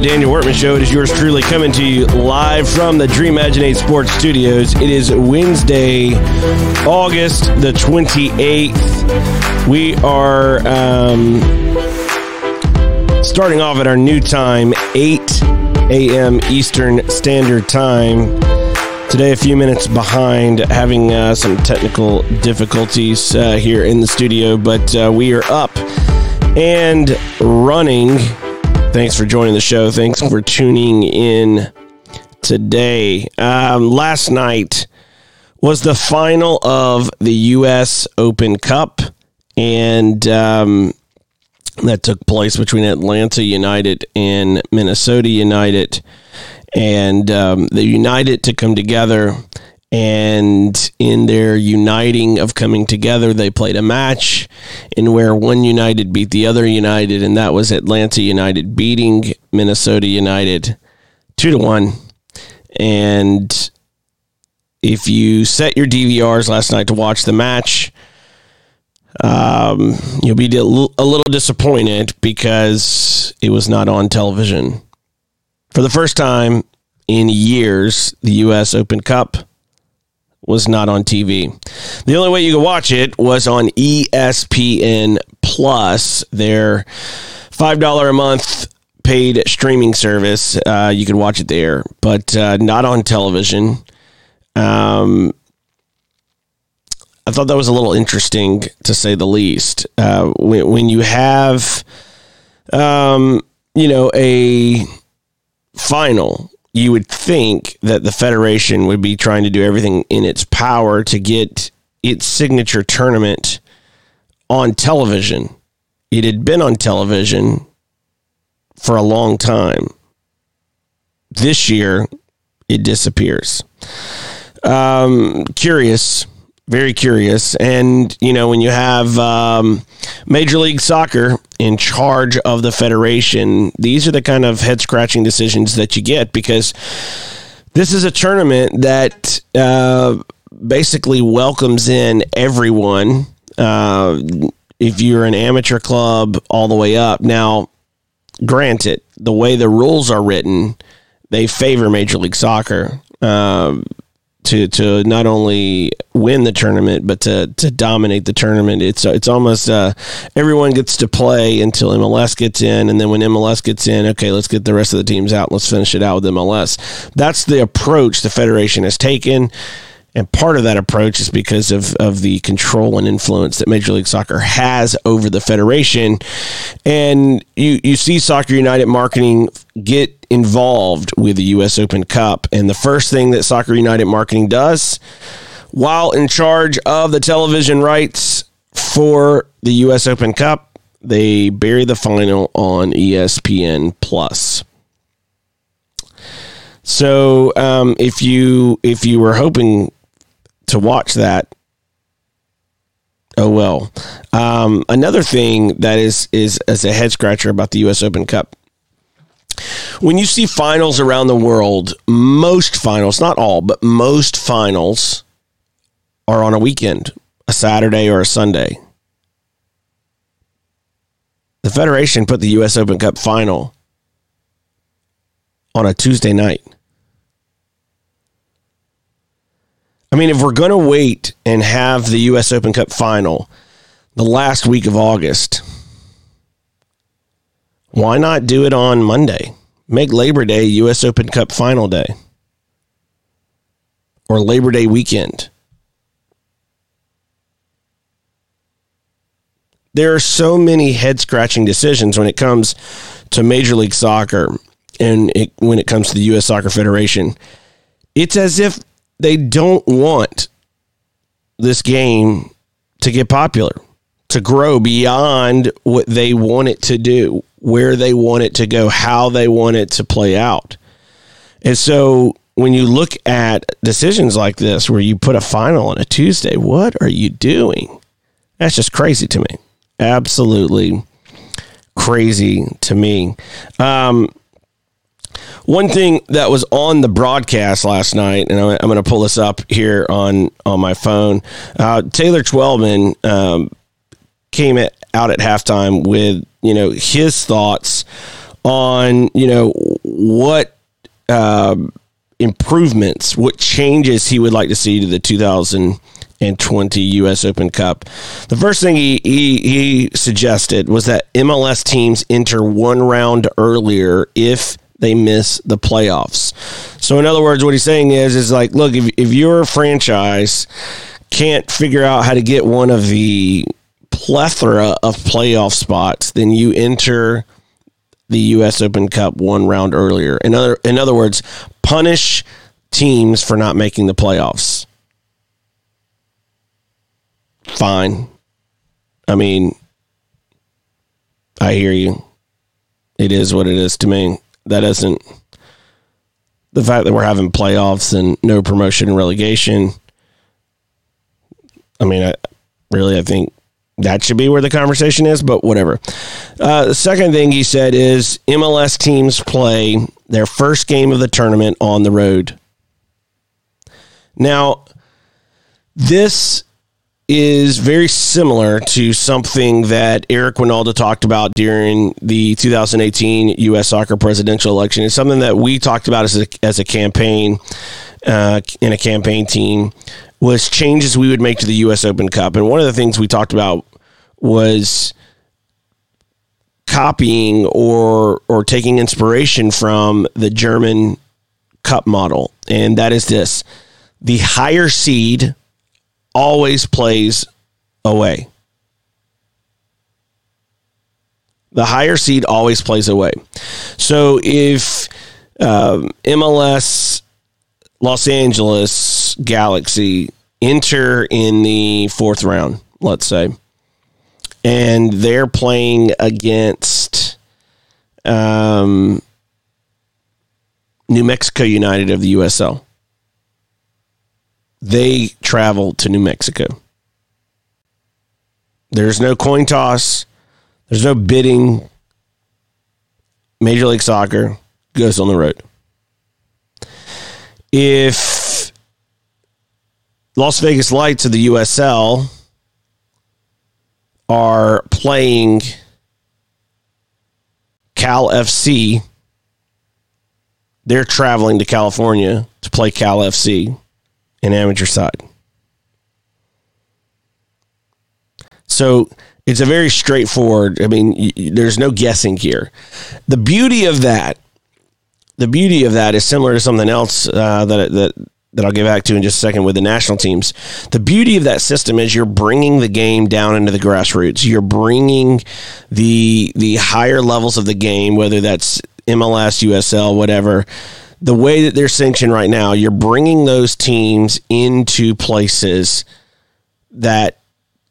the Daniel Workman Show. It is yours truly coming to you live from the Dream Imaginate Sports Studios. It is Wednesday, August the 28th. We are um, starting off at our new time, 8 a.m. Eastern Standard Time. Today, a few minutes behind, having uh, some technical difficulties uh, here in the studio, but uh, we are up and running. Thanks for joining the show. Thanks for tuning in today. Um, last night was the final of the U.S. Open Cup, and um, that took place between Atlanta United and Minnesota United. And um, the United to come together and in their uniting of coming together, they played a match in where one United beat the other United, and that was Atlanta United beating Minnesota United two to one. And if you set your DVRs last night to watch the match, um, you'll be a little disappointed because it was not on television. For the first time in years, the U.S. Open Cup was not on TV. The only way you could watch it was on ESPN Plus, their $5 a month paid streaming service. Uh, you could watch it there, but uh, not on television. Um, I thought that was a little interesting to say the least. Uh, when, when you have, um, you know, a final you would think that the Federation would be trying to do everything in its power to get its signature tournament on television. It had been on television for a long time. This year, it disappears. Um, curious very curious. And, you know, when you have um, Major League Soccer in charge of the federation, these are the kind of head scratching decisions that you get because this is a tournament that uh, basically welcomes in everyone. Uh, if you're an amateur club all the way up. Now, granted, the way the rules are written, they favor Major League Soccer. Um, to to not only win the tournament but to to dominate the tournament. It's it's almost uh, everyone gets to play until MLS gets in, and then when MLS gets in, okay, let's get the rest of the teams out. Let's finish it out with MLS. That's the approach the federation has taken. And part of that approach is because of, of the control and influence that Major League Soccer has over the federation. And you, you see Soccer United marketing get involved with the U.S. Open Cup. And the first thing that Soccer United marketing does, while in charge of the television rights for the U.S. Open Cup, they bury the final on ESPN Plus. So um, if you if you were hoping to watch that. Oh well. Um, another thing that is is as a head scratcher about the U.S. Open Cup. When you see finals around the world, most finals, not all, but most finals are on a weekend, a Saturday or a Sunday. The Federation put the U.S. Open Cup final on a Tuesday night. I mean, if we're going to wait and have the U.S. Open Cup final the last week of August, why not do it on Monday? Make Labor Day U.S. Open Cup final day or Labor Day weekend. There are so many head scratching decisions when it comes to Major League Soccer and it, when it comes to the U.S. Soccer Federation. It's as if they don't want this game to get popular. to grow beyond what they want it to do, where they want it to go, how they want it to play out. And so when you look at decisions like this, where you put a final on a Tuesday, what are you doing? That's just crazy to me. Absolutely crazy to me. Um, one thing that was on the broadcast last night, and I'm, I'm going to pull this up here on on my phone. Uh, Taylor Twellman um, came at, out at halftime with you know his thoughts on you know what uh, improvements, what changes he would like to see to the 2020 U.S. Open Cup. The first thing he, he, he suggested was that MLS teams enter one round earlier if they miss the playoffs. So, in other words, what he's saying is, is like, look, if, if your franchise can't figure out how to get one of the plethora of playoff spots, then you enter the U.S. Open Cup one round earlier. In other, in other words, punish teams for not making the playoffs. Fine. I mean, I hear you. It is what it is to me. That isn't the fact that we're having playoffs and no promotion and relegation. I mean, I really, I think that should be where the conversation is, but whatever. Uh, the second thing he said is MLS teams play their first game of the tournament on the road. Now, this is very similar to something that Eric Wynalda talked about during the 2018 U.S. Soccer presidential election. It's something that we talked about as a, as a campaign uh, in a campaign team was changes we would make to the U.S. Open Cup. And one of the things we talked about was copying or or taking inspiration from the German cup model and that is this the higher seed always plays away the higher seed always plays away so if um, MLS Los Angeles Galaxy enter in the fourth round let's say and they're playing against um, New Mexico United of the USL. They travel to New Mexico. There's no coin toss. There's no bidding. Major League Soccer goes on the road. If Las Vegas Lights of the USL are playing Cal FC. They're traveling to California to play Cal FC in amateur side. So it's a very straightforward. I mean, there's no guessing here. The beauty of that, the beauty of that is similar to something else uh, that that that I'll get back to in just a second with the national teams. The beauty of that system is you're bringing the game down into the grassroots. You're bringing the the higher levels of the game, whether that's MLS, USL, whatever. The way that they're sanctioned right now, you're bringing those teams into places that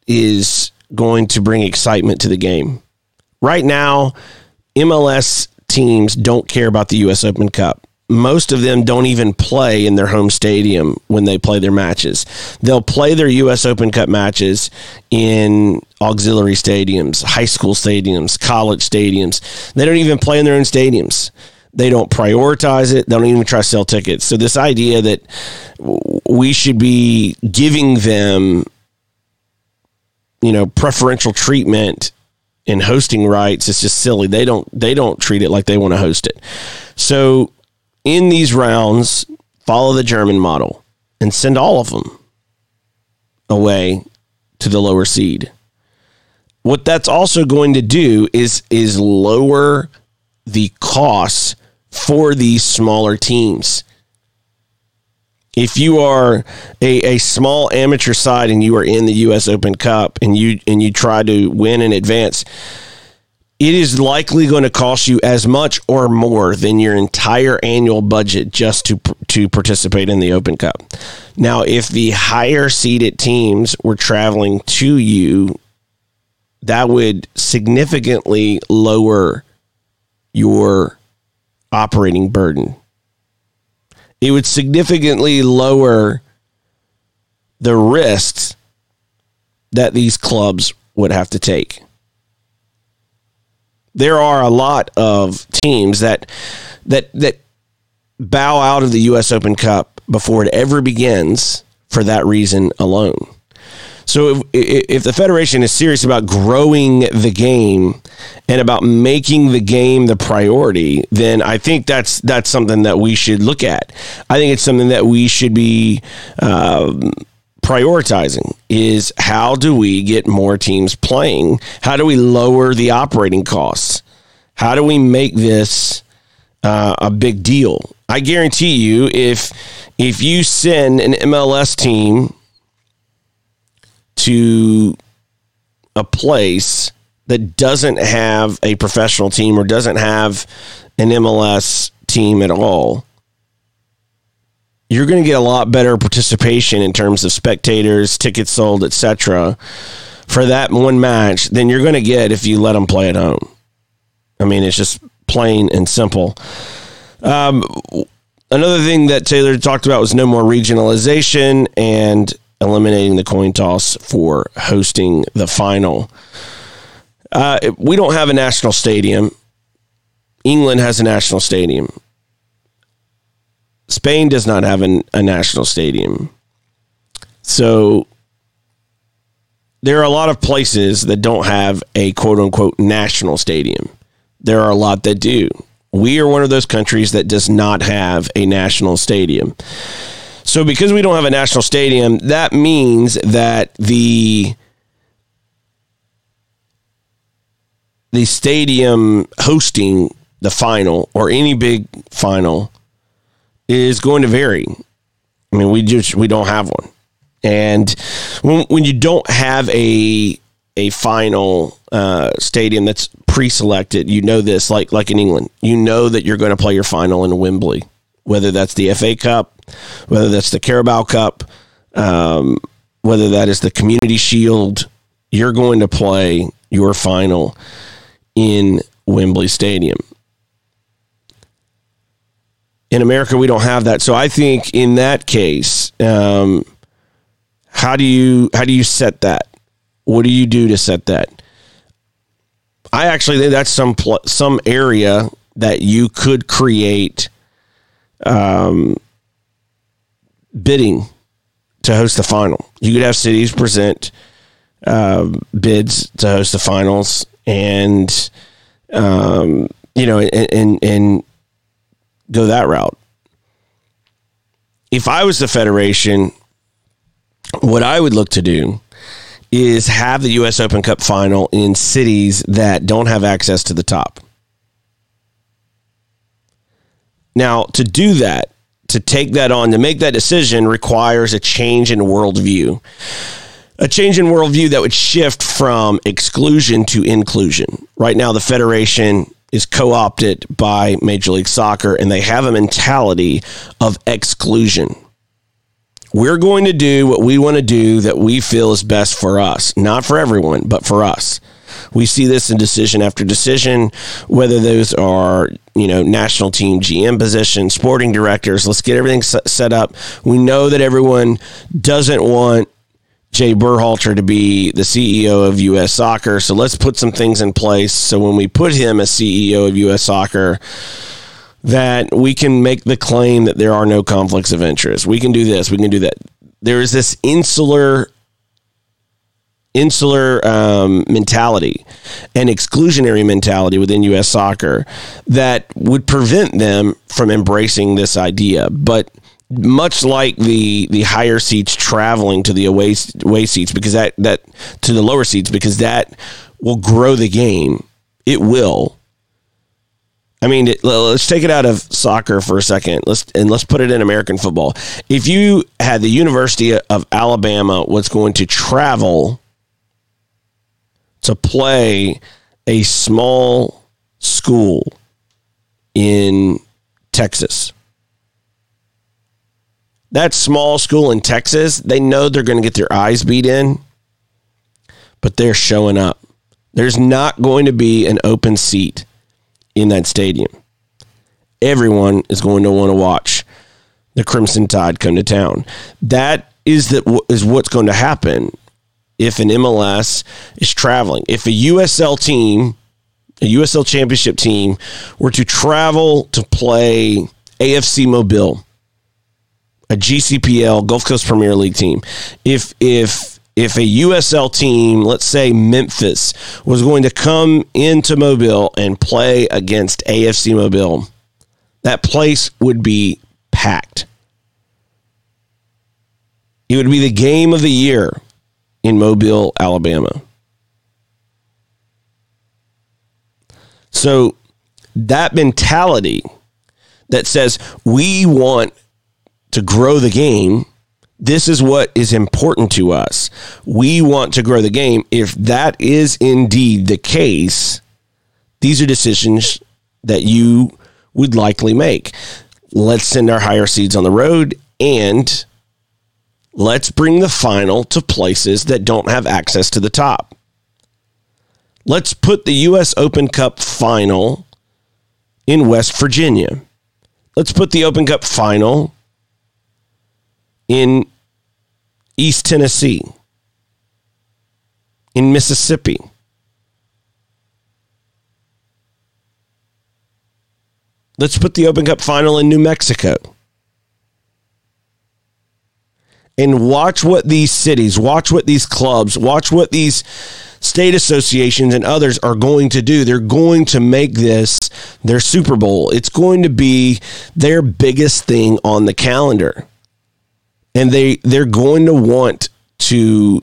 is going to bring excitement to the game. Right now, MLS teams don't care about the US Open Cup most of them don't even play in their home stadium when they play their matches. They'll play their U.S. Open Cup matches in auxiliary stadiums, high school stadiums, college stadiums. They don't even play in their own stadiums. They don't prioritize it. They don't even try to sell tickets. So this idea that we should be giving them, you know, preferential treatment in hosting rights is just silly. They don't they don't treat it like they want to host it. So in these rounds follow the German model and send all of them away to the lower seed. What that's also going to do is is lower the costs for these smaller teams. If you are a, a small amateur side and you are in the US Open Cup and you and you try to win in advance, it is likely going to cost you as much or more than your entire annual budget just to to participate in the Open Cup. Now, if the higher seeded teams were traveling to you that would significantly lower your operating burden. It would significantly lower the risks that these clubs would have to take. There are a lot of teams that that that bow out of the US Open Cup before it ever begins for that reason alone. So if, if the federation is serious about growing the game and about making the game the priority, then I think that's that's something that we should look at. I think it's something that we should be um, prioritizing. Is how do we get more teams playing? How do we lower the operating costs? How do we make this uh, a big deal? I guarantee you, if if you send an MLS team to a place that doesn't have a professional team or doesn't have an MLS team at all, you're going to get a lot better participation in terms of spectators, tickets sold, etc. for that one match than you're going to get if you let them play at home. I mean, it's just plain and simple. Um, another thing that Taylor talked about was no more regionalization and eliminating the coin toss for hosting the final. Uh, we don't have a national stadium. England has a national stadium. Spain does not have an, a national stadium. So there are a lot of places that don't have a quote unquote national stadium. There are a lot that do. We are one of those countries that does not have a national stadium. So because we don't have a national stadium, that means that the the stadium hosting the final or any big final is going to vary. I mean, we just we don't have one. And when when you don't have a a final uh, stadium that's pre-selected, you know this like like in England, you know that you're going to play your final in Wembley, whether that's the FA Cup, whether that's the Carabao Cup, um, whether that is the Community Shield, you're going to play your final in Wembley Stadium. In America, we don't have that, so I think in that case, um, how do you how do you set that? What do you do to set that? I actually think that's some pl- some area that you could create um, bidding to host the final. You could have cities present uh, bids to host the finals, and um, you know, and, and and go that route. If I was the federation, what I would look to do is have the U.S. Open Cup final in cities that don't have access to the top. Now, to do that, to take that on, to make that decision requires a change in worldview. A change in worldview that would shift from exclusion to inclusion. Right now, the Federation is co opted by Major League Soccer, and they have a mentality of exclusion. We're going to do what we want to do that we feel is best for us, not for everyone, but for us. We see this in decision after decision, whether those are, you know, national team GM positions, sporting directors. Let's get everything set up. We know that everyone doesn't want Jay Berhalter to be the CEO of U.S. Soccer. So let's put some things in place. So when we put him as CEO of U.S. Soccer, that we can make the claim that there are no conflicts of interest. We can do this. We can do that. There is this insular insular um, mentality and exclusionary mentality within U.S. soccer that would prevent them from embracing this idea. But much like the the higher seats traveling to the away seats because that that to the lower seats because that will grow the game. It will. I mean, let's take it out of soccer for a second. Let's and let's put it in American football. If you had the University of Alabama was going to travel to play a small school in Texas. That small school in Texas, they know they're going to get their eyes beat in, but they're showing up. There's not going to be an open seat in that stadium. Everyone is going to want to watch the Crimson Tide come to town. That is that is what's going to happen if an MLS is traveling. If a USL team, a USL championship team, were to travel to play AFC Mobile, a GCPL Gulf Coast Premier League team, if if if a USL team, let's say Memphis, was going to come into Mobile and play against AFC Mobile, that place would be packed. It would be the game of the year in Mobile, Alabama. So that mentality that says we want to grow the game, this is what is important to us. We want to grow the game. If that is indeed the case, these are decisions that you would likely make. Let's send our higher seeds on the road and let's bring the final to places that don't have access to the top. Let's put the U.S. Open Cup final in West Virginia. Let's put the Open Cup final in East Tennessee, in Mississippi. Let's put the Open Cup final in New Mexico. And watch what these cities, watch what these clubs, watch what these state associations and others are going to do. They're going to make this their Super Bowl. It's going to be their biggest thing on the calendar. And they they're going to want to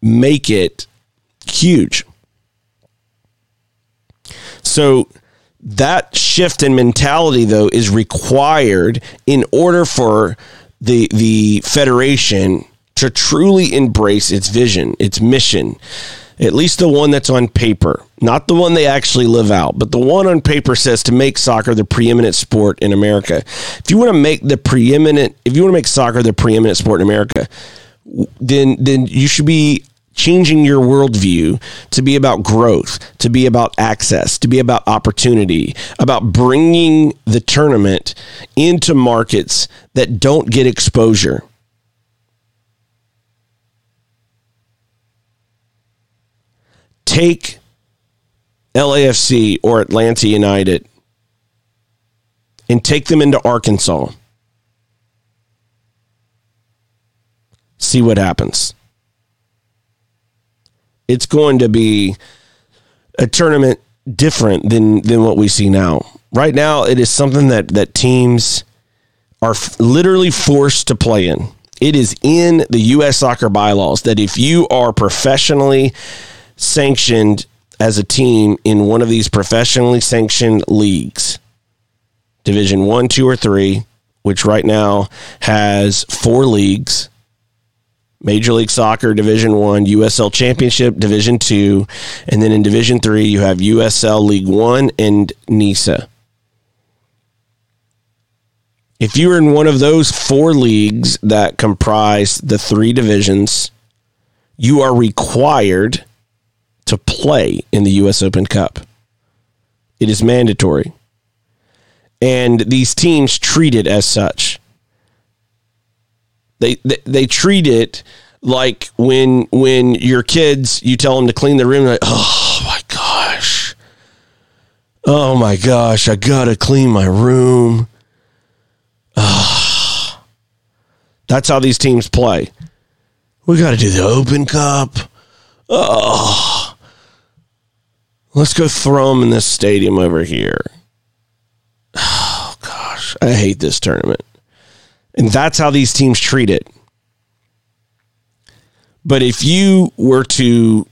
make it huge. So that shift in mentality though is required in order for the the federation to truly embrace its vision, its mission. At least the one that's on paper, not the one they actually live out, but the one on paper says to make soccer the preeminent sport in America. If you want to make the preeminent, if you want to make soccer the preeminent sport in America, then then you should be changing your worldview to be about growth, to be about access, to be about opportunity, about bringing the tournament into markets that don't get exposure. Take LAFC or Atlanta United and take them into Arkansas. See what happens it's going to be a tournament different than than what we see now. Right now, it is something that that teams are f- literally forced to play in. It is in the U.S. soccer bylaws that if you are professionally sanctioned as a team in one of these professionally sanctioned leagues, Division One, Two, or Three, which right now has four leagues Major League Soccer Division 1, USL Championship Division 2, and then in Division 3 you have USL League 1 and NISA. If you're in one of those four leagues that comprise the three divisions, you are required to play in the US Open Cup. It is mandatory. And these teams treat it as such. They, they treat it like when when your kids you tell them to clean the room like oh my gosh. Oh my gosh I gotta clean my room. Oh. that's how these teams play. We got to do the Open Cup. Oh let's go throw them in this stadium over here. Oh gosh I hate this tournament and that's how these teams treat it. But if you were to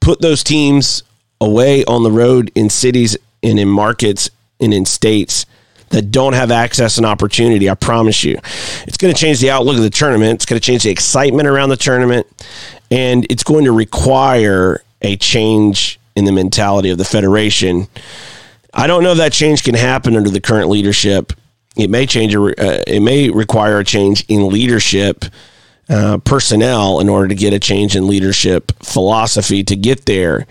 put those teams away on the road in cities and in markets and in states that don't have access and opportunity, I promise you, it's going to change the outlook of the tournament. It's going to change the excitement around the tournament. And it's going to require a change in the mentality of the Federation. I don't know if that change can happen under the current leadership it may change. A, uh, it may require a change in leadership uh, personnel in order to get a change in leadership philosophy to get there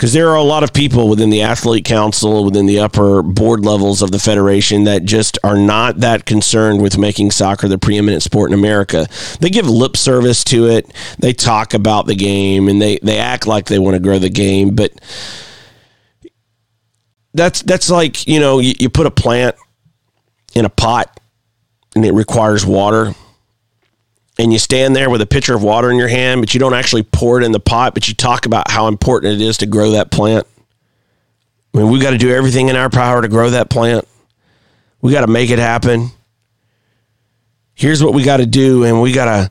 because there are a lot of people within the athlete council, within the upper board levels of the federation that just are not that concerned with making soccer the preeminent sport in America. They give lip service to it. They talk about the game and they, they act like they want to grow the game, but that's that's like, you know, you, you put a plant in a pot and it requires water and you stand there with a pitcher of water in your hand, but you don't actually pour it in the pot, but you talk about how important it is to grow that plant. I mean, we got to do everything in our power to grow that plant. We got to make it happen. Here's what we got to do, and we got to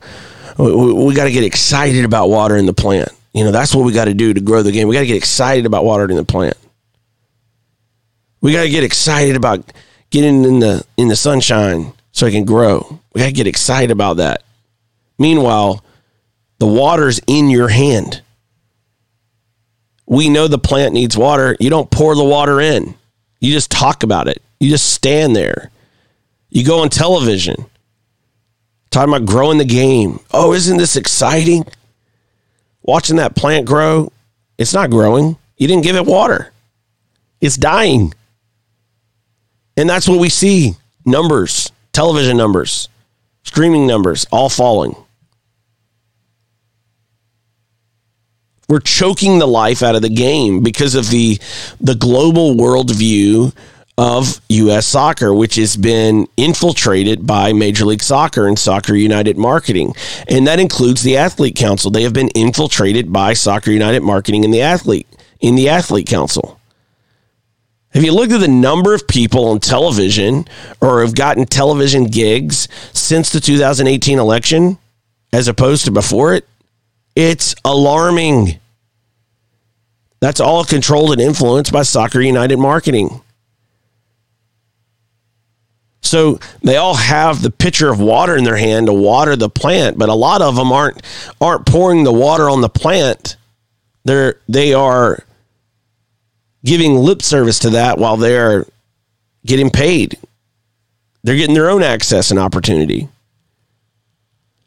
we got to get excited about watering the plant. You know, that's what we got to do to grow the game. We got to get excited about watering the plant. We got to get excited about getting in the in the sunshine so it can grow. We got to get excited about that. Meanwhile, the water's in your hand. We know the plant needs water. You don't pour the water in, you just talk about it. You just stand there. You go on television talking about growing the game. Oh, isn't this exciting? Watching that plant grow, it's not growing. You didn't give it water, it's dying. And that's what we see numbers, television numbers, streaming numbers, all falling. we're choking the life out of the game because of the the global worldview of U.S. soccer, which has been infiltrated by Major League Soccer and Soccer United Marketing. And that includes the Athlete Council. They have been infiltrated by Soccer United Marketing and the Athlete in the Athlete Council. Have you looked at the number of people on television or have gotten television gigs since the 2018 election as opposed to before it? It's alarming. That's all controlled and influenced by Soccer United marketing. So they all have the pitcher of water in their hand to water the plant, but a lot of them aren't aren't pouring the water on the plant. They're they are giving lip service to that while they're getting paid. They're getting their own access and opportunity.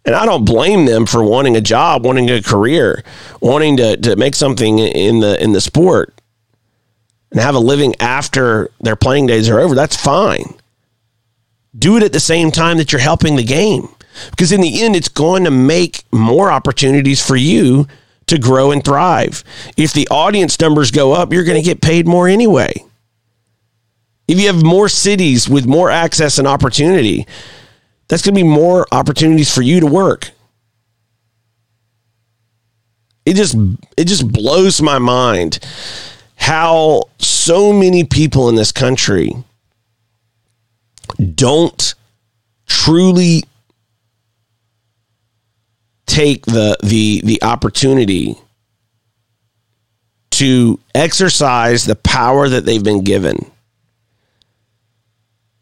And I don't blame them for wanting a job, wanting a career, wanting to, to make something in the in the sport and have a living after their playing days are over. That's fine. Do it at the same time that you're helping the game. Because in the end, it's going to make more opportunities for you to grow and thrive. If the audience numbers go up, you're going to get paid more anyway. If you have more cities with more access and opportunity, that's going to be more opportunities for you to work. It just it just blows my mind how so many people in this country don't truly take the the the opportunity to exercise the power that they've been given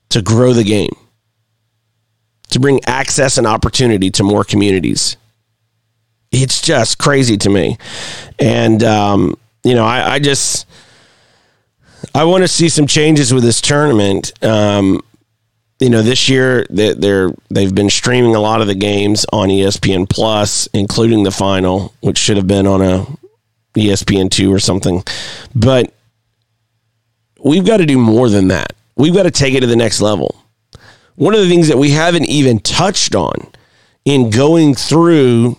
to grow the game to bring access and opportunity to more communities. It's just crazy to me. And, um, you know, I, I, just, I want to see some changes with this tournament. Um, you know, this year they, they're they've been streaming a lot of the games on ESPN Plus, including the final, which should have been on a ESPN two or something. But we've got to do more than that. We've got to take it to the next level one of the things that we haven't even touched on in going through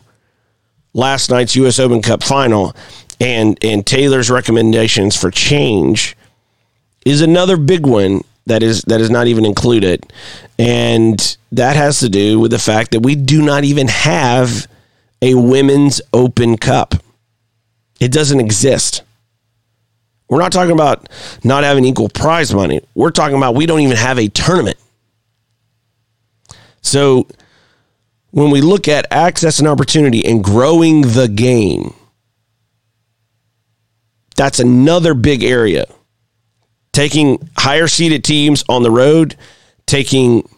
last night's US Open Cup final and and Taylor's recommendations for change is another big one that is that is not even included. And that has to do with the fact that we do not even have a women's open cup. It doesn't exist. We're not talking about not having equal prize money. We're talking about we don't even have a tournament. So when we look at access and opportunity and growing the game, that's another big area. Taking higher seeded teams on the road, taking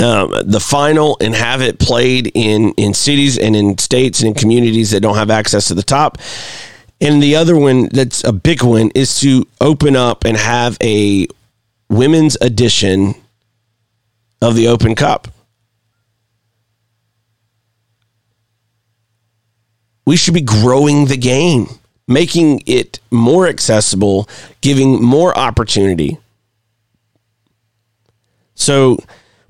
um, the final and have it played in in cities and in states and in communities that don't have access to the top. And the other one that's a big one is to open up and have a women's edition of the Open Cup. we should be growing the game, making it more accessible, giving more opportunity. So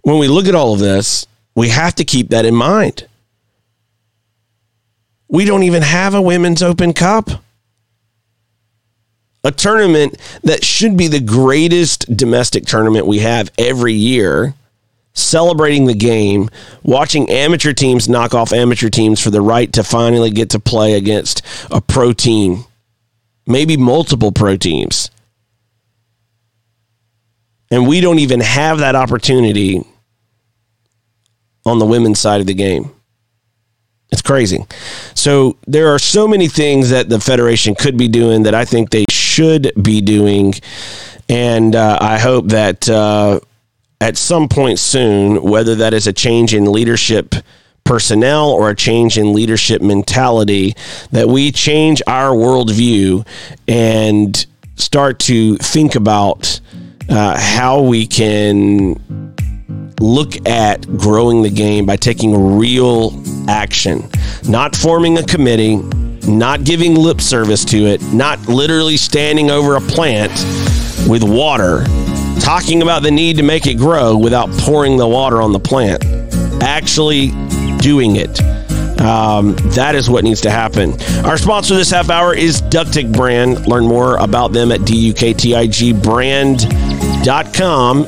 when we look at all of this, we have to keep that in mind. We don't even have a women's open cup. A tournament that should be the greatest domestic tournament we have every year, celebrating the game, watching amateur teams knock off amateur teams for the right to finally get to play against a pro team, maybe multiple pro teams. And we don't even have that opportunity on the women's side of the game. It's crazy. So there are so many things that the Federation could be doing that I think they should be doing. And uh, I hope that uh, at some point soon, whether that is a change in leadership personnel or a change in leadership mentality, that we change our worldview and start to think about uh, how we can look at growing the game by taking real action, not forming a committee, not giving lip service to it, not literally standing over a plant with water, talking about the need to make it grow without pouring the water on the plant, actually doing it. Um, that is what needs to happen. Our sponsor this half hour is Duktig Brand. Learn more about them at D-U-K-T-I-G brand.com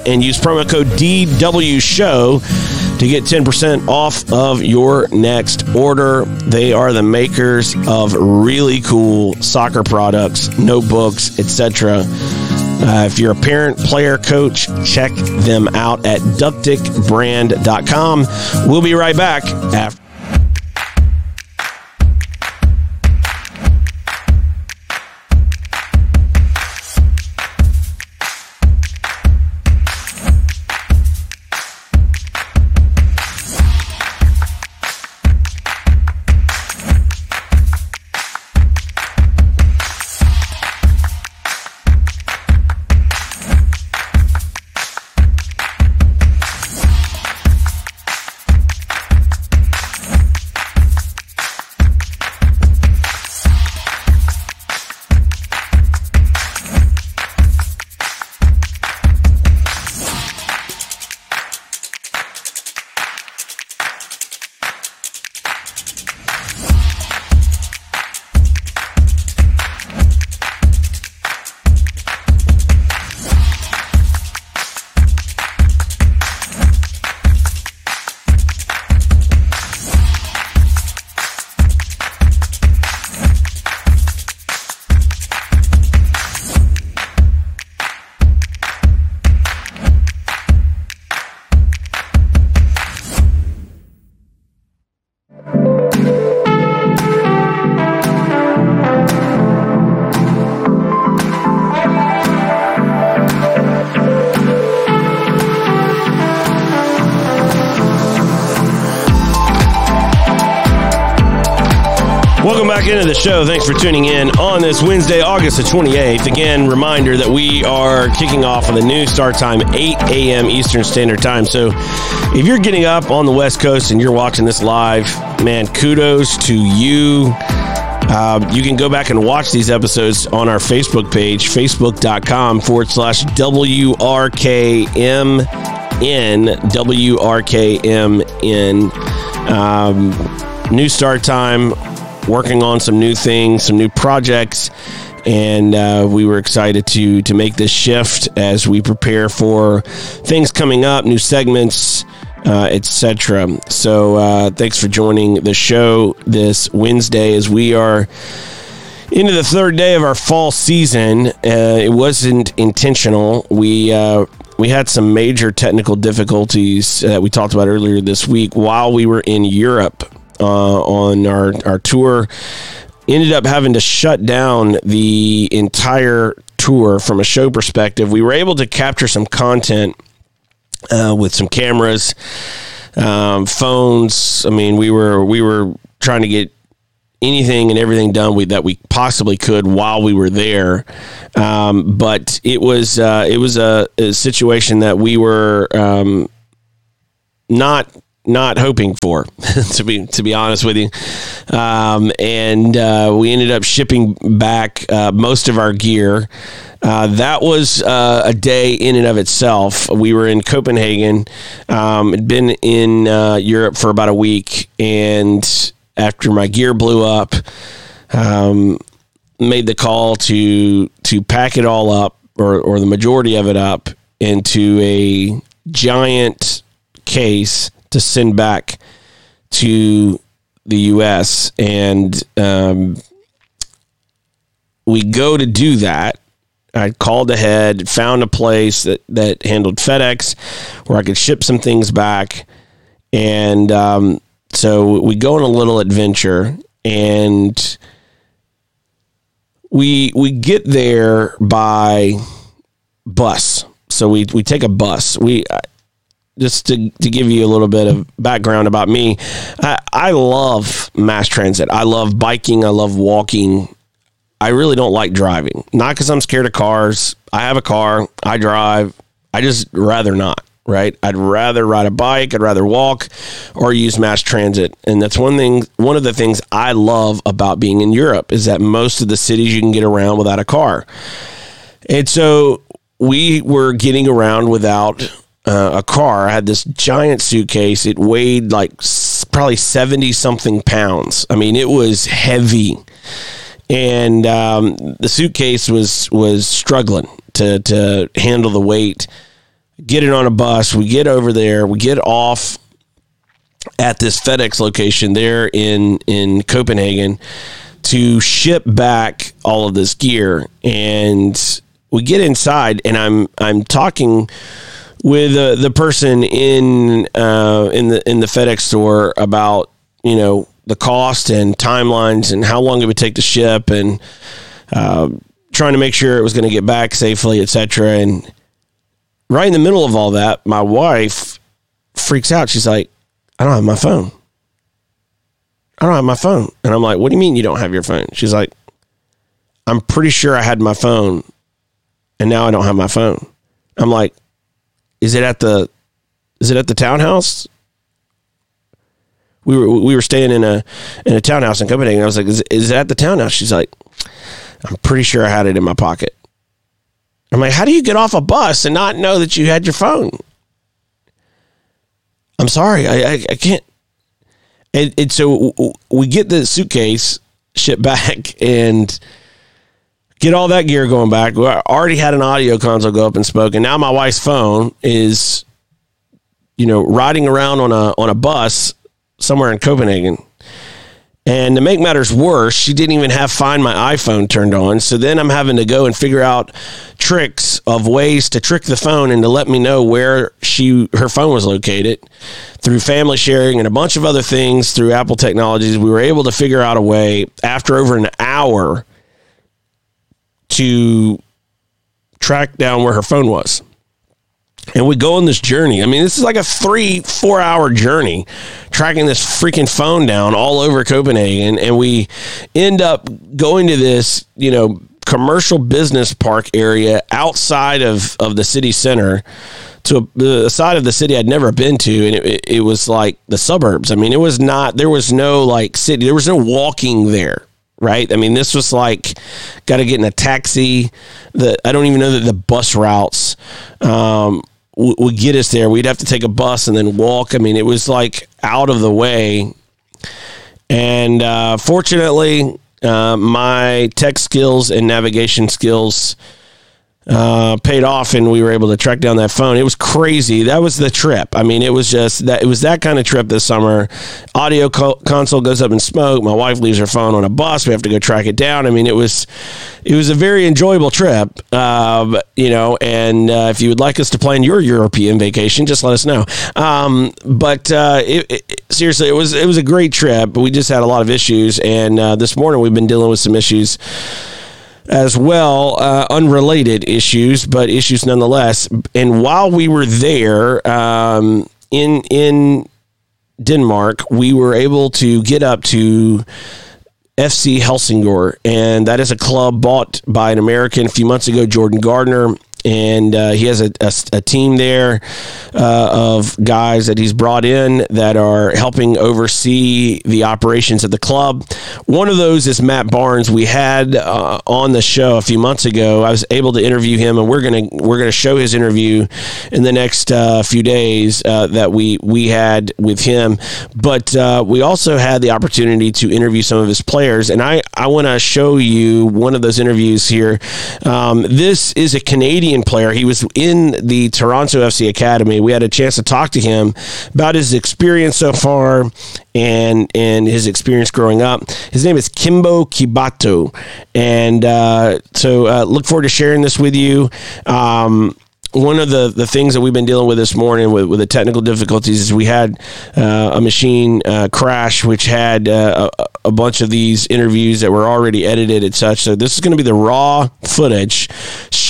and use promo code DW Show to get 10% off of your next order. They are the makers of really cool soccer products, notebooks, etc. Uh, if you're a parent, player, coach, check them out at duktigbrand.com. We'll be right back after. Show. Thanks for tuning in on this Wednesday, August the 28th. Again, reminder that we are kicking off on the new start time, 8 a.m. Eastern Standard Time. So if you're getting up on the West Coast and you're watching this live, man, kudos to you. Uh, you can go back and watch these episodes on our Facebook page, facebook.com forward slash WRKMN, WRKMN. Um, new start time working on some new things, some new projects, and uh, we were excited to to make this shift as we prepare for things coming up, new segments, uh, etc. So uh, thanks for joining the show this Wednesday as we are into the third day of our fall season. Uh, it wasn't intentional. We uh, we had some major technical difficulties that we talked about earlier this week while we were in Europe uh, on our, our tour. Ended up having to shut down the entire tour from a show perspective. We were able to capture some content uh, with some cameras, um, phones. I mean, we were we were trying to get anything and everything done we, that we possibly could while we were there. Um, but it was uh, it was a, a, situation that we were um, not not hoping for, to be to be honest with you. Um, and uh, we ended up shipping back uh, most of our gear. Uh, that was uh, a day in and of itself. We were in Copenhagen. Um, had been in uh, Europe for about a week, and after my gear blew up, um, made the call to to pack it all up, or or the majority of it up, into a giant case to send back to the U.S. and um, we go to do that. I called ahead, found a place that, that handled FedEx where I could ship some things back. And um, so we go on a little adventure and we we get there by bus. So we, we take a bus. We just to, to give you a little bit of background about me, I, I love mass transit. I love biking. I love walking. I really don't like driving. Not because I'm scared of cars. I have a car. I drive. I just rather not. Right. I'd rather ride a bike. I'd rather walk or use mass transit. And that's one thing. One of the things I love about being in Europe is that most of the cities you can get around without a car. And so we were getting around without uh, a car. I had this giant suitcase. It weighed like probably 70 something pounds. I mean, it was heavy. And um, the suitcase was was struggling to, to handle the weight. Get it on a bus. We get over there. We get off at this FedEx location there in in Copenhagen to ship back all of this gear. And we get inside, and I'm I'm talking with uh, the person in uh, in the in the FedEx store about you know the cost and timelines and how long it would take to ship and uh, trying to make sure it was going to get back safely, etc. And right in the middle of all that, my wife freaks out. She's like, "I don't have my phone. I don't have my phone." And I'm like, "What do you mean you don't have your phone?" She's like, "I'm pretty sure I had my phone, and now I don't have my phone." I'm like, is it at the is it at the townhouse? We were we were staying in a in a townhouse in Copenhagen. I was like, is, is it at the townhouse? She's like, I'm pretty sure I had it in my pocket. I'm like, how do you get off a bus and not know that you had your phone? I'm sorry, I I, I can't. And, and so we get the suitcase shipped back and get all that gear going back. I already had an audio console go up and spoke, and now my wife's phone is, you know, riding around on a on a bus somewhere in Copenhagen. And to make matters worse, she didn't even have Find My iPhone turned on. So then I'm having to go and figure out tricks of ways to trick the phone and to let me know where she her phone was located through family sharing and a bunch of other things through Apple Technologies. We were able to figure out a way after over an hour to track down where her phone was. And we go on this journey. I mean, this is like a three, four hour journey tracking this freaking phone down all over Copenhagen. And we end up going to this, you know, commercial business park area outside of, of the city center to the side of the city I'd never been to. And it, it was like the suburbs. I mean, it was not, there was no like city, there was no walking there right? I mean, this was like got to get in a taxi. The I don't even know that the bus routes um, w- would get us there. We'd have to take a bus and then walk. I mean, it was like out of the way. And uh, fortunately, uh, my tech skills and navigation skills uh, paid off and we were able to track down that phone. It was crazy. That was the trip. I mean, it was just that it was that kind of trip this summer. Audio co- console goes up in smoke. My wife leaves her phone on a bus. We have to go track it down. I mean, it was it was a very enjoyable trip. Uh, you know, and uh, if you would like us to plan your European vacation, just let us know. Um, but uh, it, it, seriously, it was it was a great trip. But We just had a lot of issues, and uh, this morning we've been dealing with some issues as well, uh, unrelated issues, but issues nonetheless. And while we were there um, in in Denmark, we were able to get up to FC Helsingør, and that is a club bought by an American a few months ago, Jordan Gardner. And uh, he has a, a, a team there uh, of guys that he's brought in that are helping oversee the operations of the club. One of those is Matt Barnes. We had uh, on the show a few months ago. I was able to interview him, and we're gonna we're gonna show his interview in the next uh, few days uh, that we we had with him. But uh, we also had the opportunity to interview some of his players, and I I want to show you one of those interviews here. Um, this is a Canadian player. He was in the Toronto FC Academy. We had a chance to talk to him about his experience so far and and his experience growing up. His name is Kembo Kibato, and uh, so uh, look forward to sharing this with you. Um, one of the, the things that we've been dealing with this morning with, with the technical difficulties is we had uh, a machine uh, crash which had uh, a, a, bunch of these interviews that were already edited and such. So this is going to be the raw footage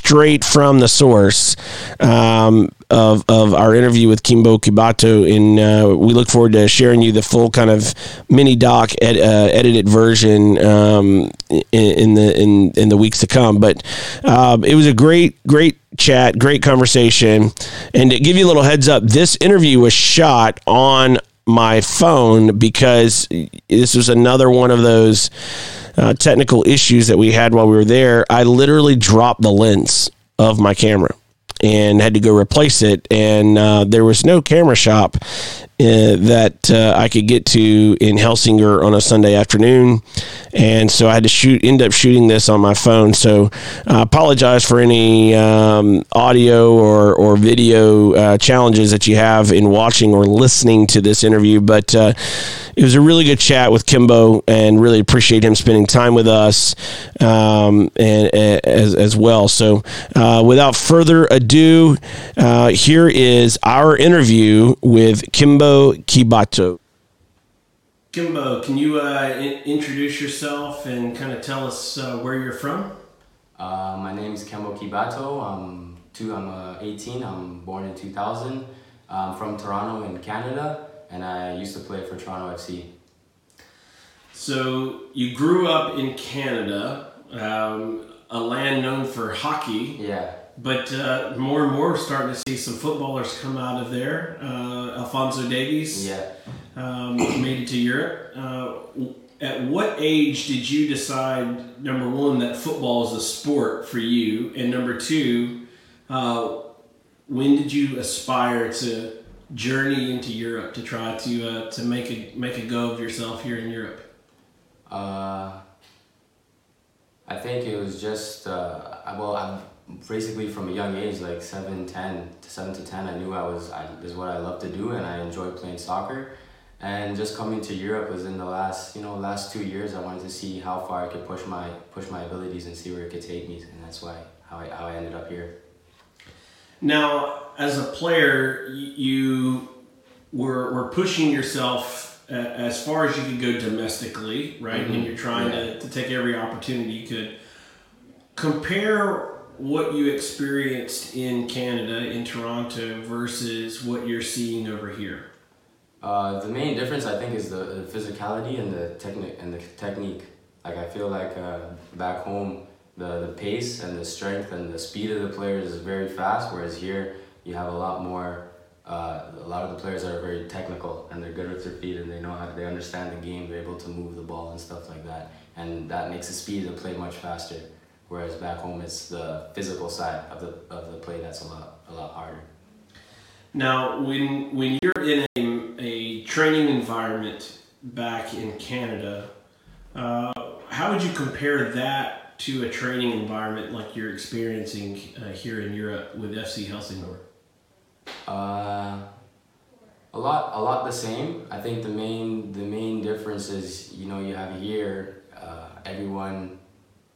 straight from the source. Um, of, of our interview with Kembo Kibato, and uh, we look forward to sharing you the full kind of mini doc ed, uh, edited version um, in, in, the in in the weeks to come. But uh, it was a great great chat, great conversation, and to give you a little heads up, this interview was shot on my phone because this was another one of those. Uh, technical issues that we had while we were there, I literally dropped the lens of my camera and had to go replace it. And uh, there was no camera shop uh, that uh, I could get to in Helsingør on a Sunday afternoon, and so I had to shoot, end up shooting this on my phone. So I apologize for any um, audio or or video uh, challenges that you have in watching or listening to this interview, but uh, it was a really good chat with Kembo, and really appreciate him spending time with us um, and, and, as as well. So uh, without further ado, here is our interview with Kembo. Kembo Kibato. Kembo, can you uh, in- introduce yourself and kind of tell us uh, where you're from? Uh, my name is Kembo Kibato. I'm two. I'm uh, 18. I'm born in 2000. I'm from Toronto in Canada, and I used to play for Toronto FC. So you grew up in Canada, um, a land known for hockey. Yeah. But uh, more and more, we're starting to see some footballers come out of there. Uh, Alphonso Davies yeah. um, made it to Europe. Uh, at what age did you decide, number one, that football is a sport for you? And number two, uh, when did you aspire to journey into Europe to try to uh, to make a make a go of yourself here in Europe? Uh, I think it was just well, I'm basically from a young age, like 7, 10, to 7 to 10, I knew I was, I, this is what I love to do and I enjoy playing soccer. And just coming to Europe was in the last, you know, last two years, I wanted to see how far I could push my, push my abilities and see where it could take me. And that's why, how I, how I ended up here. Now, as a player, you were, were pushing yourself as far as you could go domestically, right? Mm-hmm. And you're trying yeah. to, to take every opportunity you could. Compare what you experienced in Canada, in Toronto, versus what you're seeing over here? Uh, the main difference, I think, is the, the physicality and the technique and the technique. Like I feel like uh, back home, the the pace and the strength and the speed of the players is very fast, whereas here you have a lot more. Uh, a lot of the players are very technical and they're good with their feet and they know how they understand the game. They're able to move the ball and stuff like that, and that makes the speed of the play much faster. Whereas back home, it's the physical side of the of the play that's a lot a lot harder. Now, when when you're in a, a training environment back in Canada, uh, how would you compare that to a training environment like you're experiencing uh, here in Europe with FC Helsingborg? Uh, a lot, a lot the same. I think the main, the main difference is, you know, you have here, uh, everyone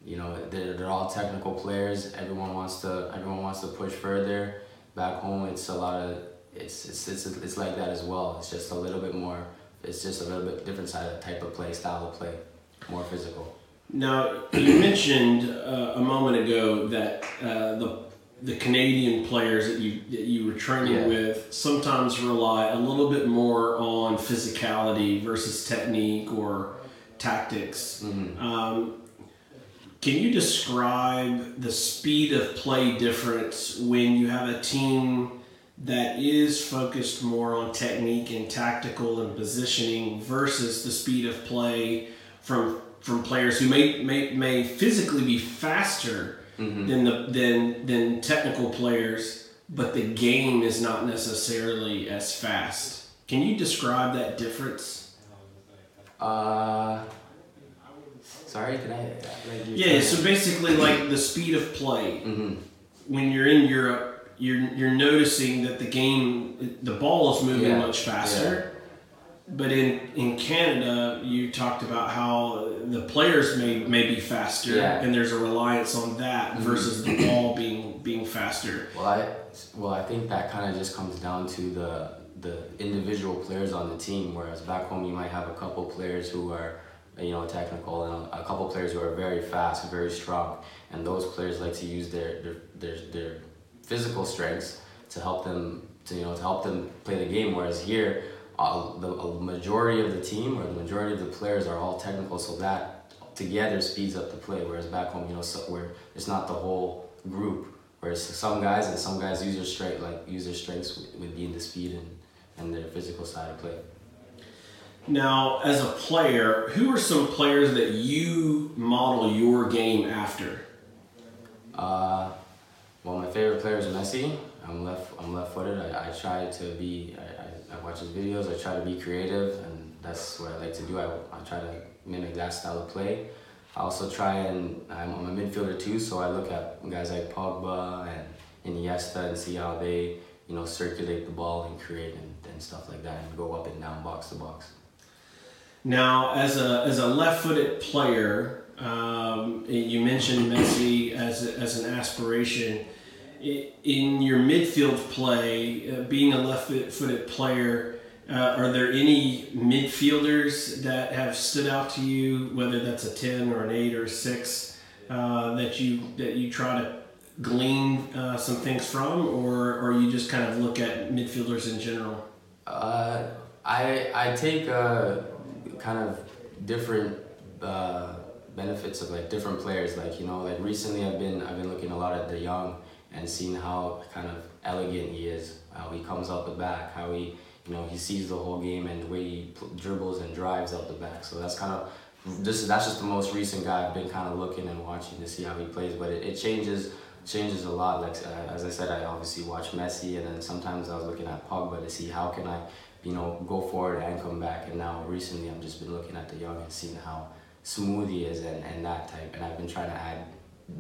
you know they're, they're all technical players everyone wants to everyone wants to push further back home it's a lot of it's it's it's, it's like that as well it's just a little bit more it's just a little bit different side of type of play style of play more physical now you mentioned uh, a moment ago that uh, the the Canadian players that you that you were training yeah. with sometimes rely a little bit more on physicality versus technique or tactics. Mm-hmm. Um, Can you describe the speed of play difference when you have a team that is focused more on technique and tactical and positioning versus the speed of play from from players who may may, may physically be faster mm-hmm. than the than than technical players, but the game is not necessarily as fast. Can you describe that difference? Uh, sorry, can I? Like yeah, so basically, like the speed of play. Mm-hmm. When you're in Europe, you're you're noticing that the game, the ball is moving yeah. much faster. Yeah but in, in Canada, you talked about how the players may, may be faster, yeah. and there's a reliance on that mm-hmm. versus the ball being being faster. Well, I well I think that kind of just comes down to the the individual players on the team. Whereas back home, you might have a couple players who are you know technical and a couple players who are very fast, very strong, and those players like to use their their their, their physical strengths to help them to you know to help them play the game. Whereas here uh, the majority of the team or the majority of the players are all technical, so that together speeds up the play. Whereas back home, you know, so where it's not the whole group. Whereas some guys and some guys use their strength, like use their strengths with, with being the speed and, and their physical side of play. Now, as a player, who are some players that you model your game after? Uh, well, my favorite player is Messi. I'm left. I'm left-footed. I, I try to be. I, I watch his videos. I try to be creative, and that's what I like to do. I, I try to mimic that style of play. I also try and I'm, I'm a midfielder too, so I look at guys like Pogba and Iniesta and see how they you know circulate the ball and create and, and stuff like that, and go up and down box to box. Now, as a as a left-footed player, um, you mentioned Messi as as an aspiration in your midfield play, uh, being a left-footed player, uh, are there any midfielders that have stood out to you, whether that's a ten or an eight or a six, uh, that you that you try to glean uh, some things from, or or you just kind of look at midfielders in general? Uh, I I take uh, kind of different benefits of like different players. Like you know, like recently I've been I've been looking a lot at the young and seeing how kind of elegant he is, how he comes out the back, how he, you know, he sees the whole game and the way he dribbles and drives out the back. So that's kind of, this that's just the most recent guy I've been kind of looking and watching to see how he plays. But it, it changes changes a lot. Like uh, as I said, I obviously watch Messi, and then sometimes I was looking at Pogba to see how can I, you know, go forward and come back. And now recently, I've just been looking at de Jong and seeing how smooth he is and, and that type. And I've been trying to add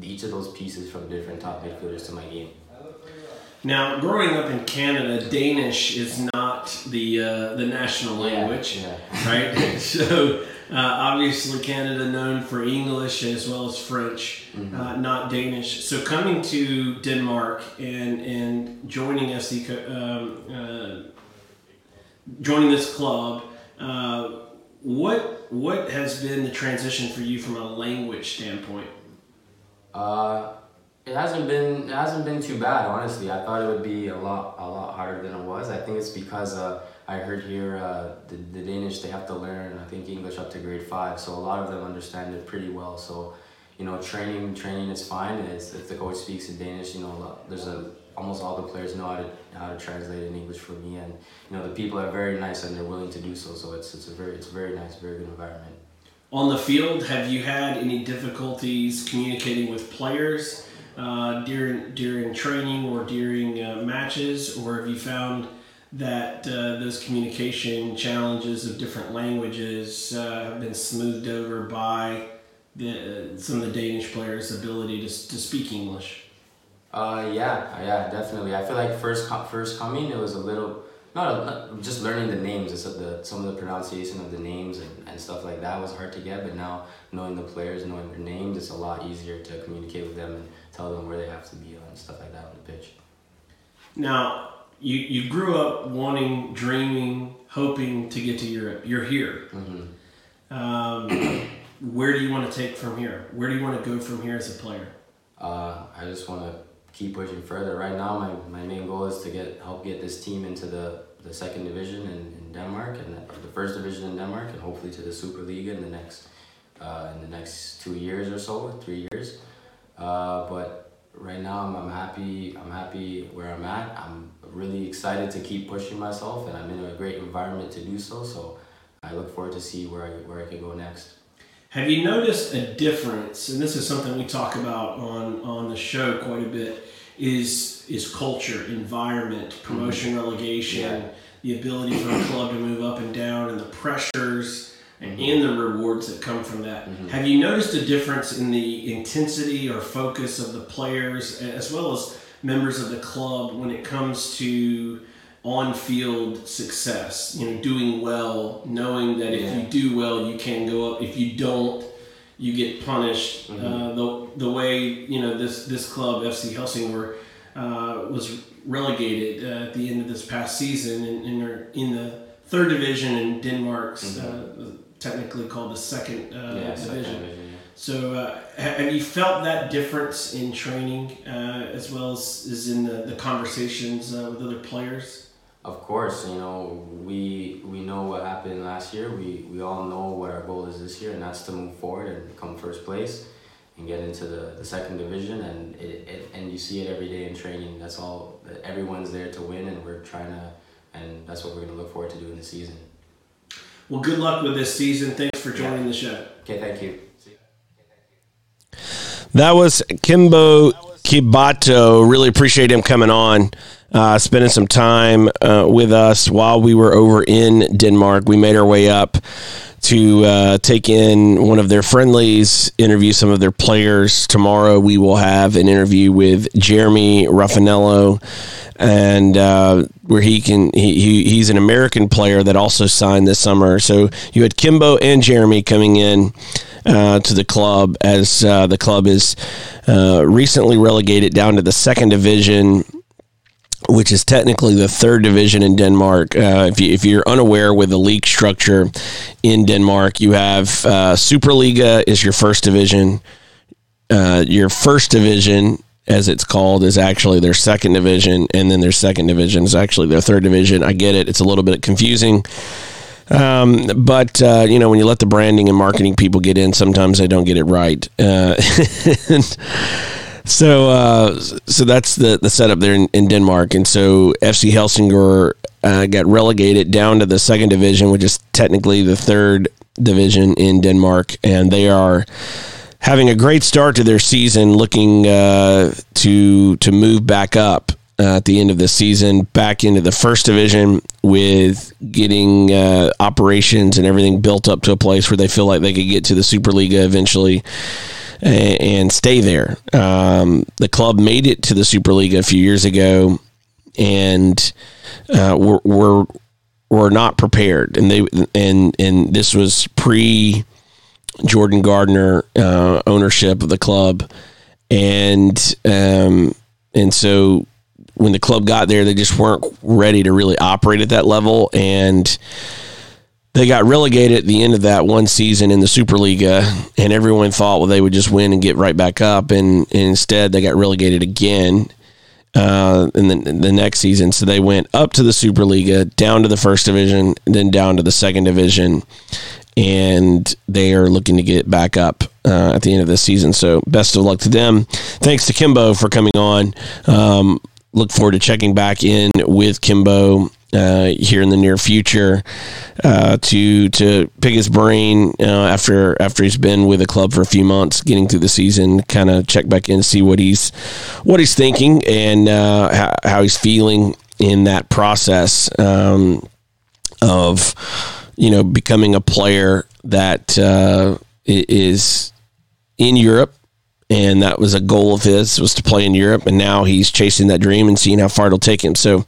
each of those pieces from different top midfielders to my game. Now, growing up in Canada, Danish is not the uh, the national language, yeah, yeah. right? so uh, obviously, Canada known for English as well as French, mm-hmm. uh, not Danish. So coming to Denmark and and joining SC, um, uh, joining this club, uh, what what has been the transition for you from a language standpoint? Uh, it hasn't been it hasn't been too bad, honestly. I thought it would be a lot a lot harder than it was. I think it's because uh, I heard here uh, the, the Danish they have to learn I think English up to grade five, so a lot of them understand it pretty well. So, you know, training training is fine. It's, if the coach speaks in Danish, you know, there's a almost all the players know how to how to translate in English for me, and you know the people are very nice and they're willing to do so. So it's it's a very it's a very nice, very good environment. On the field, have you had any difficulties communicating with players uh, during during training or during uh, matches, or have you found that uh, those communication challenges of different languages uh, have been smoothed over by the, some of the Danish players' ability to, to speak English? Uh, yeah, yeah, definitely. I feel like first first coming, it was a little not, not just learning the names, it's the, some of the pronunciation of the names and, and stuff like that was hard to get, but now knowing the players, knowing their names, it's a lot easier to communicate with them and tell them where they have to be and stuff like that on the pitch. Now, you, you grew up wanting, dreaming, hoping to get to Europe. You're here. Mm-hmm. Um, where do you want to take from here? Where do you want to go from here as a player? Uh, I just want to keep pushing further. Right now, my, my main goal is to get help get this team into the, the second division in, in Denmark and the, the first division in Denmark, and hopefully to the Super League in the next uh, in the next two years or so, three years. Uh, but right now, I'm, I'm happy. I'm happy where I'm at. I'm really excited to keep pushing myself, and I'm in a great environment to do so. So I look forward to see where I where I can go next. Have you noticed a difference? And this is something we talk about on on the show quite a bit. Is is culture, environment, mm-hmm. promotion, mm-hmm. relegation, yeah. the ability for a club to move up and down, and the pressures and, mm-hmm. the rewards that come from that. Mm-hmm. Have you noticed a difference in the intensity or focus of the players as well as members of the club when it comes to on-field success? You know, doing well, knowing that yeah. if you do well, you can go up. If you don't, you get punished. Mm-hmm. Uh, the the way you know this this club FC Helsingør uh, was relegated uh, at the end of this past season, and, and in the third division in Denmark's mm-hmm. Uh, technically called the second uh, yeah, division. Second. So, uh, have you felt that difference in training uh, as well as, as in the, the conversations uh, with other players? Of course, you know we we know what happened last year. We we all know what our goal is this year, and that's to move forward and come first place and get into the, the second division. And it, it and you see it every day in training. That's all. Everyone's there to win, and we're trying to, and that's what we're going to look forward to doing this season. Well, good luck with this season. Thanks for joining yeah. the show. Okay, thank you. That was Kembo Kibato. Really appreciate him coming on, uh, spending some time uh, with us while we were over in Denmark. We made our way up to uh, take in one of their friendlies, interview some of their players. Tomorrow we will have an interview with Jeremy Rafanello, and uh, where he can he, he, he's an American player that also signed this summer. So you had Kembo and Jeremy coming in. Uh, to the club as uh, the club is uh, recently relegated down to the second division which is technically the third division in Denmark. Uh, if, you, you're unaware with the league structure in Denmark, you have uh, Superliga is your first division. Uh, your first division, as it's called, is actually their second division, and then their second division is actually their third division. I get it; it's a little bit confusing. Um, but uh, you know, when you let the branding and marketing people get in, sometimes they don't get it right. Uh, so uh, so that's the the setup there in, in Denmark, and so FC Helsingør uh, got relegated down to the second division, which is technically the third division in Denmark, and they are having a great start to their season, looking uh, to to move back up. Uh, at the end of the season, back into the first division with getting uh, operations and everything built up to a place where they feel like they could get to the Superliga eventually and stay there. Um, the club made it to the Superliga a few years ago, and uh, were, were were not prepared, and they and and this was pre Jordan Gardner uh, ownership of the club, and um, and so when the club got there, they just weren't ready to really operate at that level, and they got relegated at the end of that one season in the Superliga, and everyone thought, well, they would just win and get right back up, and, and instead they got relegated again uh, in the, the next season. So they went up to the Superliga, down to the first division, then down to the second division, and they are looking to get back up uh, at the end of this season. So best of luck to them. Thanks to Kembo for coming on. Um, look forward to checking back in with Kembo uh, here in the near future uh, to to pick his brain uh, after after he's been with the club for a few months, getting through the season, kind of check back in, see what he's what he's thinking and uh, how, how, he's feeling in that process um, of you know becoming a player that uh, is in Europe and that was a goal of his was to play in Europe and now he's chasing that dream and seeing how far it'll take him so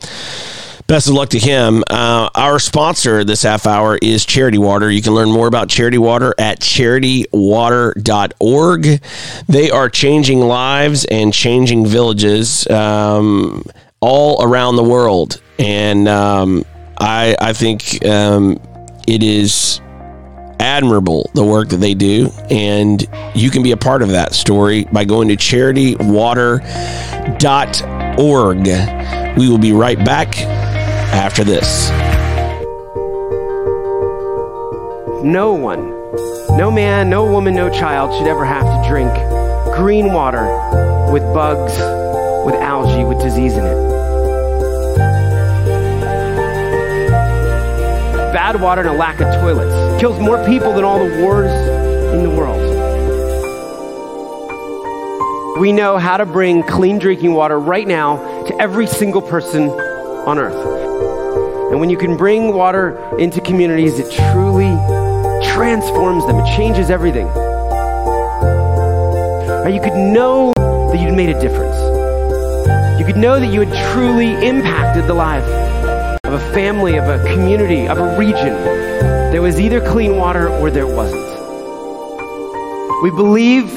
Best of luck to him. Uh, our sponsor this half hour is Charity Water. You can learn more about Charity Water at charitywater.org. They are changing lives and changing villages um, all around the world. And um, I, I think um, it is admirable the work that they do. And you can be a part of that story by going to charitywater.org. We will be right back after this. No one No man, no woman, no child should ever have to drink green water with bugs, with algae, with disease in it. Bad water and a lack of toilets kills more people than all the wars in the world. We know how to bring clean drinking water right now to every single person on earth. And when you can bring water into communities, it truly transforms them, it changes everything. You could know that you'd made a difference. You could know that you had truly impacted the life of a family, of a community, of a region. There was either clean water or there wasn't. We believe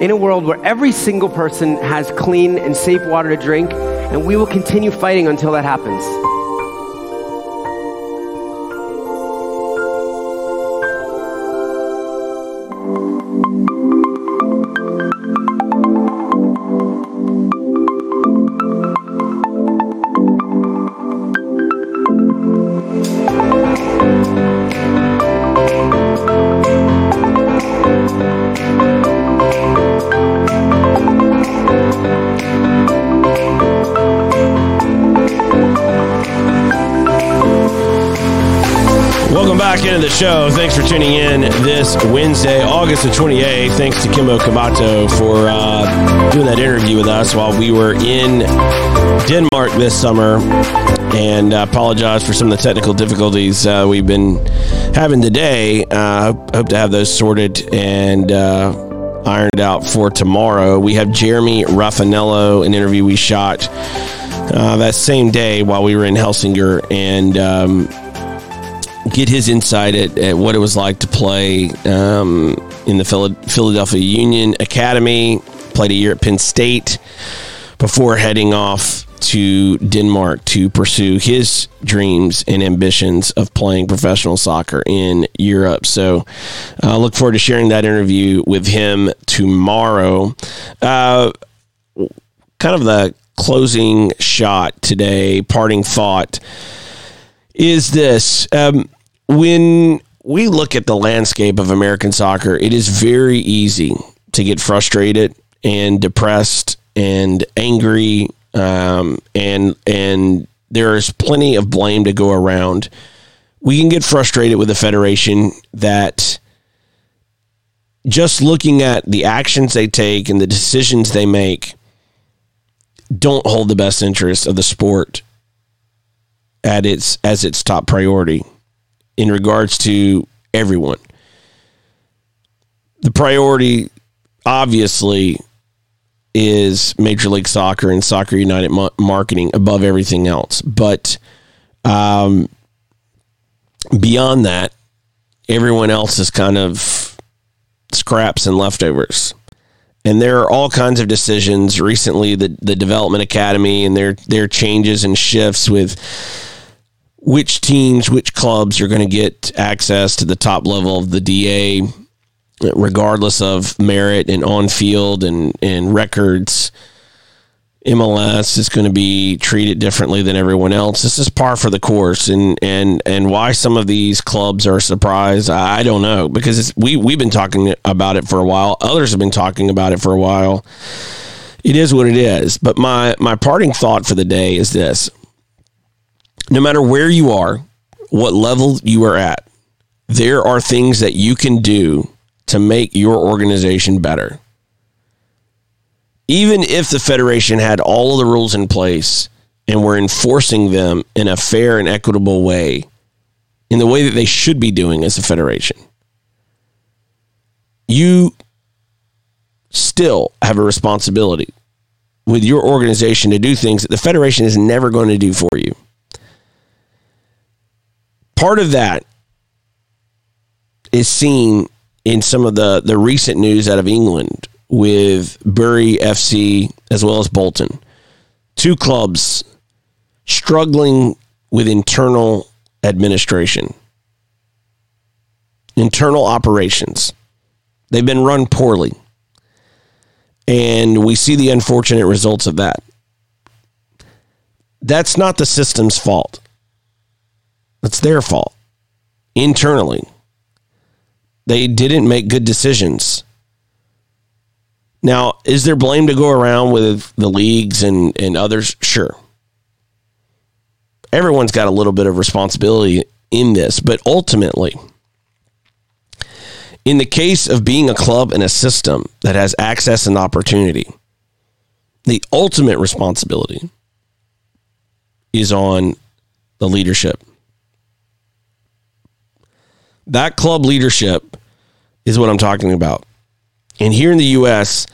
in a world where every single person has clean and safe water to drink, and we will continue fighting until that happens. Back into the show. Thanks for tuning in this Wednesday, August the 28th. Thanks to Kembo Kibato for uh, doing that interview with us while we were in Denmark this summer. And uh, apologize for some of the technical difficulties uh, we've been having today. Uh, hope to have those sorted and uh, ironed out for tomorrow. We have Jeremy Rafanello, an interview we shot uh, that same day while we were in Helsingør. And um, get his insight at, at what it was like to play um, in the Philadelphia Union Academy. Played a year at Penn State before heading off to Denmark to pursue his dreams and ambitions of playing professional soccer in Europe. So I uh, look forward to sharing that interview with him tomorrow. Uh, kind of the closing shot today, parting thought is this. Um, when we look at the landscape of American soccer, it is very easy to get frustrated and depressed and angry, um, and and there is plenty of blame to go around. We can get frustrated with the federation that just looking at the actions they take and the decisions they make don't hold the best interests of the sport at its as its top priority in regards to everyone. The priority, obviously, is Major League Soccer and Soccer United marketing above everything else. But um, beyond that, everyone else is kind of scraps and leftovers. And there are all kinds of decisions recently. The the development academy and their their changes and shifts with which teams, which clubs are going to get access to the top level of the DA, regardless of merit and on field and, and records. MLS is going to be treated differently than everyone else. This is par for the course, and and and why some of these clubs are surprised, I don't know because we we've been talking about it for a while. Others have been talking about it for a while. It is what it is. But my my parting thought for the day is this: no matter where you are, what level you are at, there are things that you can do to make your organization better. Even if the Federation had all of the rules in place and were enforcing them in a fair and equitable way, in the way that they should be doing as a Federation, you still have a responsibility with your organization to do things that the Federation is never going to do for you part of that is seen in some of the, the recent news out of England with Bury FC as well as Bolton. Two clubs struggling with internal administration, internal operations. They've been run poorly. And we see the unfortunate results of that. That's not the system's fault. It's their fault internally. they didn't make good decisions. Now, is there blame to go around with the leagues and, and others? Sure. Everyone's got a little bit of responsibility in this, but ultimately, in the case of being a club and a system that has access and opportunity, the ultimate responsibility is on the leadership. That club leadership is what I'm talking about. And here in the US,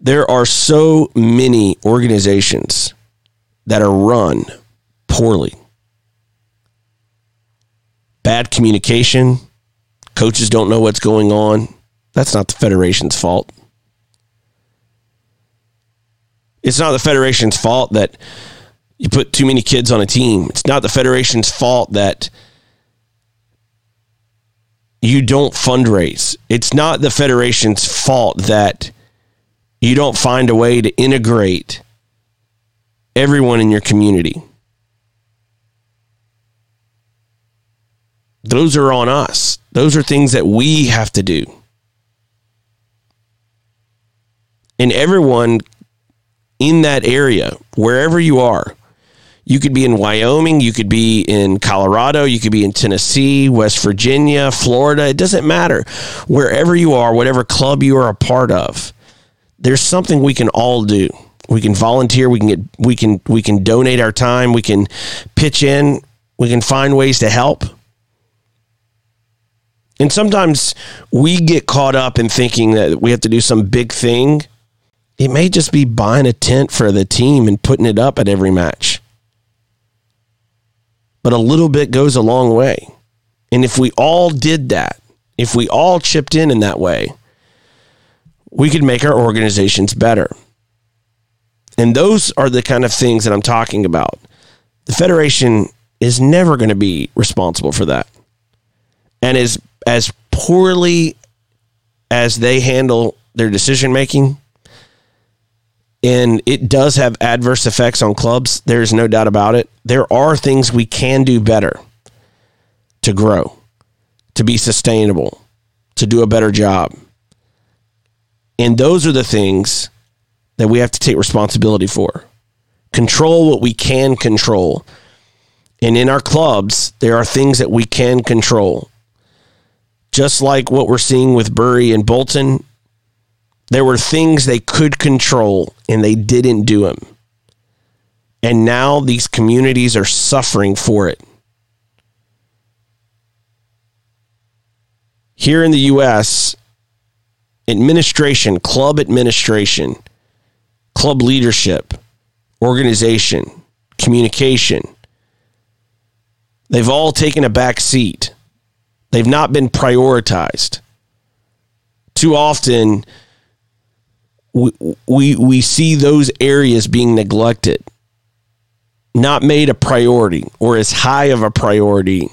there are so many organizations that are run poorly. Bad communication, coaches don't know what's going on. That's not the Federation's fault. It's not the Federation's fault that you put too many kids on a team. It's not the Federation's fault that you don't fundraise. It's not the Federation's fault that you don't find a way to integrate everyone in your community. Those are on us. Those are things that we have to do. And everyone in that area, wherever you are, you could be in Wyoming, you could be in Colorado, you could be in Tennessee, West Virginia, Florida. It doesn't matter. Wherever you are, whatever club you are a part of, there's something we can all do. We can volunteer, we can get we can we can donate our time, we can pitch in, we can find ways to help. And sometimes we get caught up in thinking that we have to do some big thing. It may just be buying a tent for the team and putting it up at every match but a little bit goes a long way. And if we all did that, if we all chipped in in that way, we could make our organizations better. And those are the kind of things that I'm talking about. The Federation is never going to be responsible for that. And as as poorly as they handle their decision making, and it does have adverse effects on clubs. There's no doubt about it. There are things we can do better to grow, to be sustainable, to do a better job. And those are the things that we have to take responsibility for. Control what we can control. And in our clubs, there are things that we can control. Just like what we're seeing with Bury and Bolton, there were things they could control and they didn't do them. And now these communities are suffering for it. Here in the U.S., administration, club administration, club leadership, organization, communication, they've all taken a back seat. They've not been prioritized. Too often, we, we, we see those areas being neglected, not made a priority or as high of a priority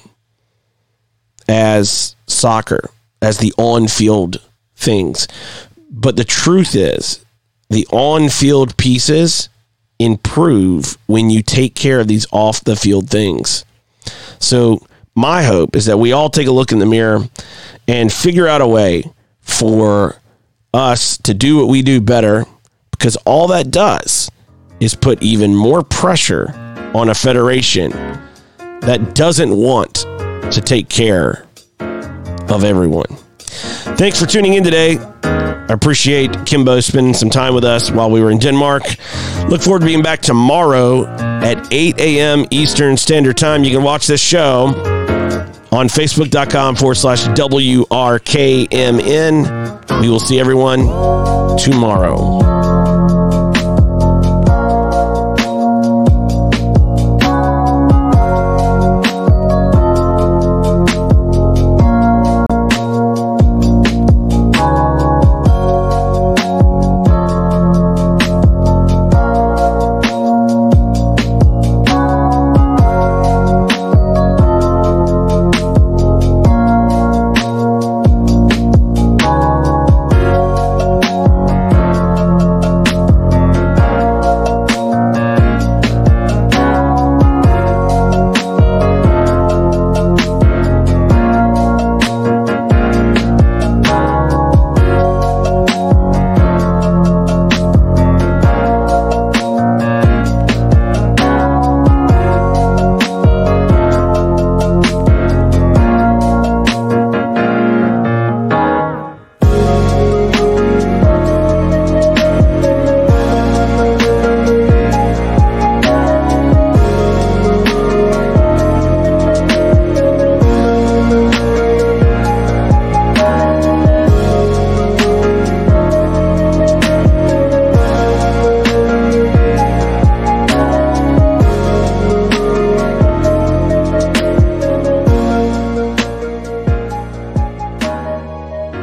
as soccer, as the on field things. But the truth is, the on field pieces improve when you take care of these off the field things. So, my hope is that we all take a look in the mirror and figure out a way for us to do what we do better because all that does is put even more pressure on a federation that doesn't want to take care of everyone. Thanks for tuning in today. I appreciate Kembo spending some time with us while we were in Denmark. Look forward to being back tomorrow at 8 a.m. Eastern Standard Time. You can watch this show on facebook.com forward slash WRKMN. We will see everyone tomorrow.